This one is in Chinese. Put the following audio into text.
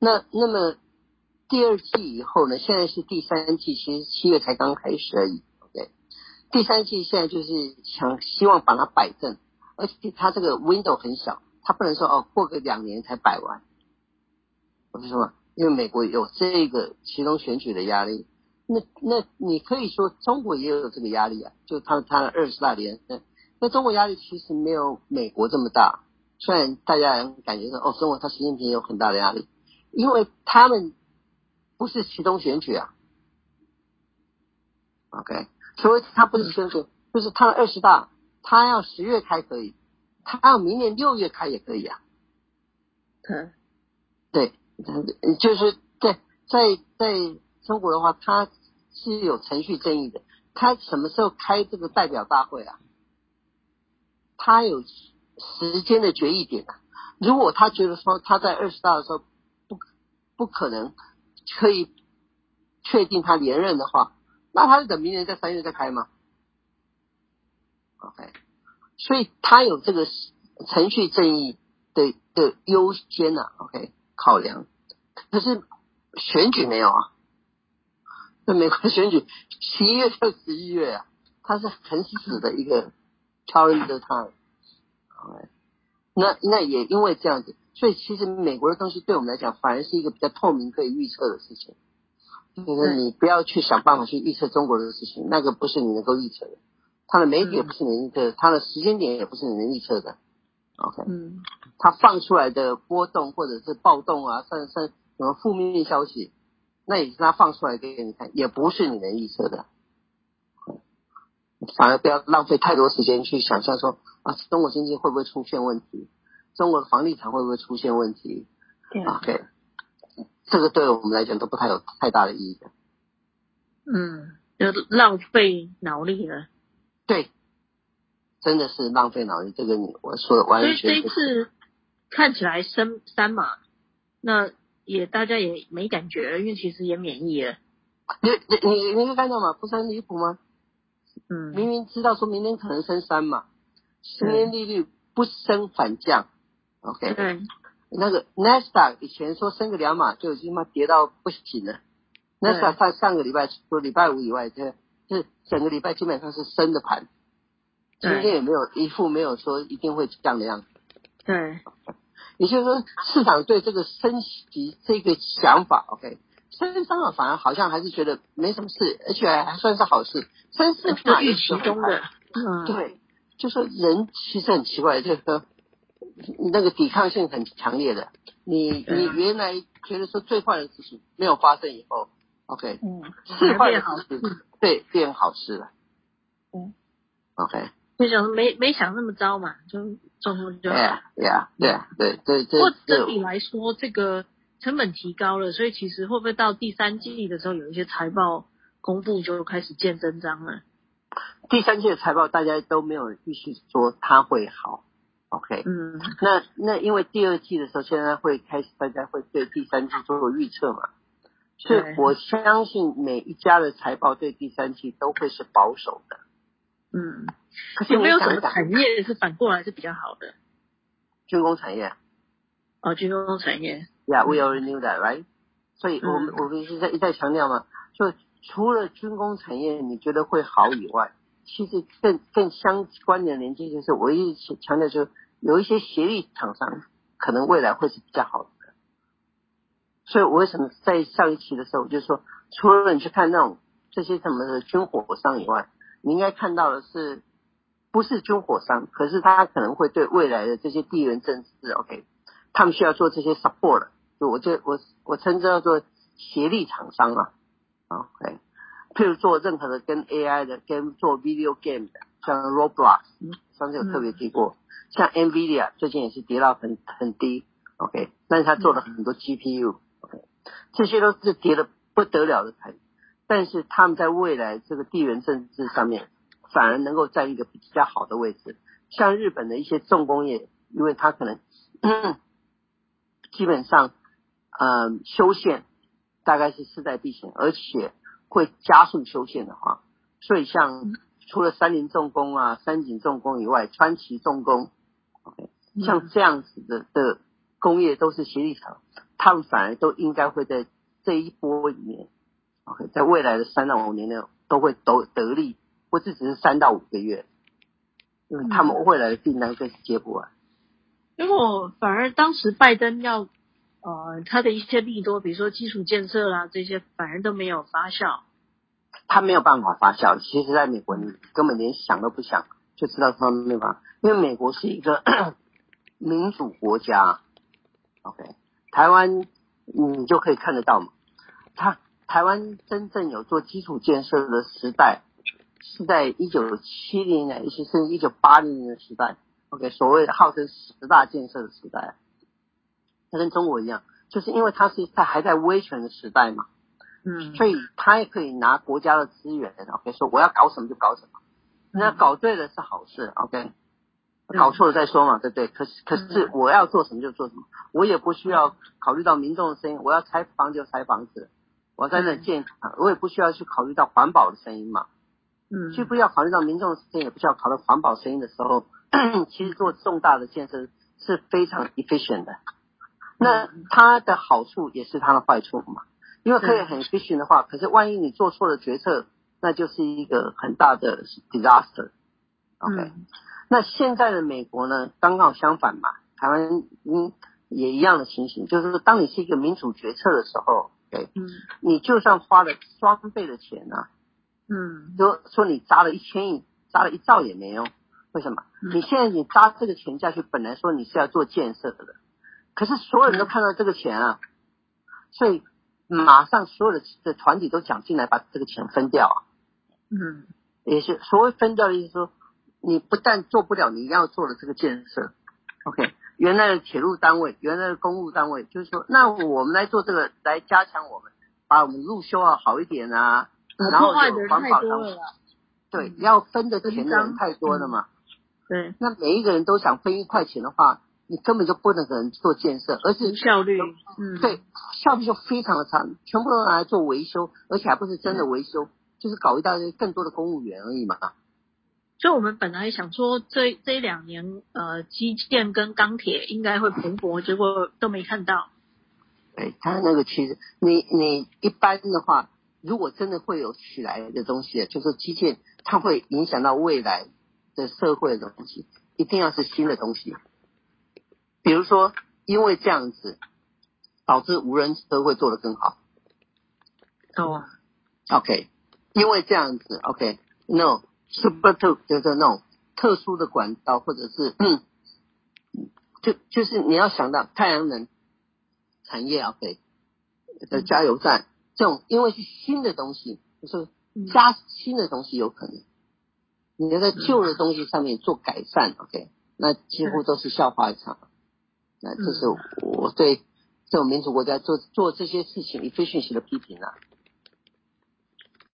那那么第二季以后呢？现在是第三季，其实七月才刚开始而已。对，第三季现在就是想希望把它摆正，而且它这个 window 很小，它不能说哦过个两年才摆完。为什么？因为美国有这个其中选举的压力。那那你可以说中国也有这个压力啊，就他他的二十大连任，那中国压力其实没有美国这么大。虽然大家感觉说哦，中国他习近平有很大的压力，因为他们不是其中选举啊。OK，所以他不是选举，就是他的二十大，他要十月开可以，他要明年六月开也可以啊。嗯，对，就是在在在中国的话，他。是有程序正义的，他什么时候开这个代表大会啊？他有时间的决议点啊。如果他觉得说他在二十大的时候不可能可以确定他连任的话，那他就等明年在三月再开吗？OK，所以他有这个程序正义的的优先呐。OK，考量，可是选举没有啊。那美国选举十一月就十一月啊，它是很死的一个 calendar time。那那也因为这样子，所以其实美国的东西对我们来讲反而是一个比较透明可以预测的事情。就是你不要去想办法去预测中国的事情，那个不是你能够预测的。它的媒体也不是你能预测的，它的时间点也不是你能预测的。OK，嗯，它放出来的波动或者是暴动啊，甚甚什么负面消息。那也是它放出来给你看，也不是你能预测的，反而不要浪费太多时间去想象说啊，中国经济会不会出现问题，中国的房地产会不会出现问题？对，OK，这个对我们来讲都不太有太大的意义的。嗯，就浪费脑力了。对，真的是浪费脑力。这个你我说的完全。所以这一次看起来升三嘛，那。也大家也没感觉了，因为其实也免疫了。你你你你会看到吗？不是很离谱吗？嗯，明明知道说明天可能升三嘛，十年利率不升反降。OK，嗯，那个 Nasdaq 以前说升个两码就已经嘛跌到不行了。Nasdaq 上上个礼拜除了礼拜五以外，这是整个礼拜基本上是升的盘。今天也没有一副没有说一定会降的样子。对。也就是说，市场对这个升级这个想法，OK，升三码反而好像还是觉得没什么事，而且还算是好事。升四码预期中的，嗯，对，就说人其实很奇怪，就是说那个抵抗性很强烈的。你你原来觉得说最坏的事情没有发生以后，OK，嗯，最坏事，对，变好事了。嗯，OK。就想没没想那么糟嘛，就中风就。对啊，对啊，对啊，对对对。不过整体来说，这个成本提高了，所以其实会不会到第三季的时候，有一些财报公布就开始见真章了？第三季的财报大家都没有预期说它会好，OK？嗯。那那因为第二季的时候，现在会开始大家会对第三季做预测嘛，所以我相信每一家的财报对第三季都会是保守的。嗯，可是有没有什么产业是反过来是比较好的？军工产业。哦，军工产业。Yeah, we already knew that, right？所以我们我们一直在一再强调嘛，就除了军工产业你觉得会好以外，其实更更相关的连接就是我一直强调，就有一些协力厂商可能未来会是比较好的。所以我为什么在上一期的时候我就说，除了你去看那种这些什么的军火商以外，你应该看到的是，不是军火商，可是他可能会对未来的这些地缘政治，OK，他们需要做这些 support，就我就我我称之叫做协力厂商啊，OK，譬如做任何的跟 AI 的，跟做 video game 的，像 Roblox，上次有特别提过，像 NVIDIA 最近也是跌到很很低，OK，但是他做了很多 GPU，OK，这些都是跌的不得了的盘。但是他们在未来这个地缘政治上面，反而能够占一个比较好的位置。像日本的一些重工业，因为它可能基本上，嗯，修宪大概是势在必行，而且会加速修宪的话，所以像除了三菱重工啊、三井重工以外，川崎重工，OK，像这样子的的工业都是协力厂，他们反而都应该会在这一波里面，OK，在未来的三到五年内都会得得利，不是只是三到五个月，因为他们未来的订单更是接不完。如果反而当时拜登要呃它的一些利多，比如说基础建设啦这些，反而都没有发酵。它没有办法发酵。其实，在美国，你根本连想都不想，就知道他没有办法。因为美国是一个 民主国家。OK，台湾你就可以看得到嘛。他台湾真正有做基础建设的时代，是在一九七零年，尤其是一九八零年的时代。OK，所谓的号称十大建设的时代，它跟中国一样，就是因为它是在还在威权的时代嘛。嗯，所以他也可以拿国家的资源，OK，说我要搞什么就搞什么，那搞对了是好事，OK，搞错了再说嘛，对不对？可是可是我要做什么就做什么，我也不需要考虑到民众的声音，我要拆房就拆房子，我要在那建厂，我也不需要去考虑到环保的声音嘛，嗯，既不要考虑到民众的声音，也不需要考虑环保声音的时候，其实做重大的建设是非常 efficient 的，那它的好处也是它的坏处嘛。因为可以很 efficient 的话，可是万一你做错了决策，那就是一个很大的 disaster。OK，嗯，那现在的美国呢，刚好相反嘛，台湾嗯也一样的情形，就是说，当你是一个民主决策的时候，对，嗯，你就算花了双倍的钱呢，嗯，就说你砸了一千亿，砸了一兆也没用，为什么？你现在你砸这个钱下去，本来说你是要做建设的，可是所有人都看到这个钱啊，所以。马上所有的的团体都想进来，把这个钱分掉啊。嗯，也是所谓分掉的意思说，你不但做不了你要做的这个建设，OK，原来的铁路单位、原来的公路单位，就是说，那我们来做这个，来加强我们，把我们路修好好一点啊。然后环保上面，对，要分的钱的人太多了嘛。对，那每一个人都想分一块钱的话。你根本就不能给人做建设，而且效率，嗯，对，效率就非常的差，全部都拿来做维修，而且还不是真的维修，嗯、就是搞一大堆更多的公务员而已嘛。所以我们本来想说这这两年，呃，基建跟钢铁应该会蓬勃，结果都没看到。对，他那个其实，你你一般的话，如果真的会有起来的东西，就是基建，它会影响到未来的社会的东西，一定要是新的东西。比如说，因为这样子导致无人车会做得更好。哦、oh.，OK，因为这样子，OK，No，super、okay. 特就是那种特殊的管道，或者是，嗯，就就是你要想到太阳能产业，OK，的加油站这种，因为是新的东西，就是加新的东西有可能，你要在旧的东西上面做改善，OK，那几乎都是笑话一场。那这是我对这种民主国家做做这些事情 efficiency 的批评啊。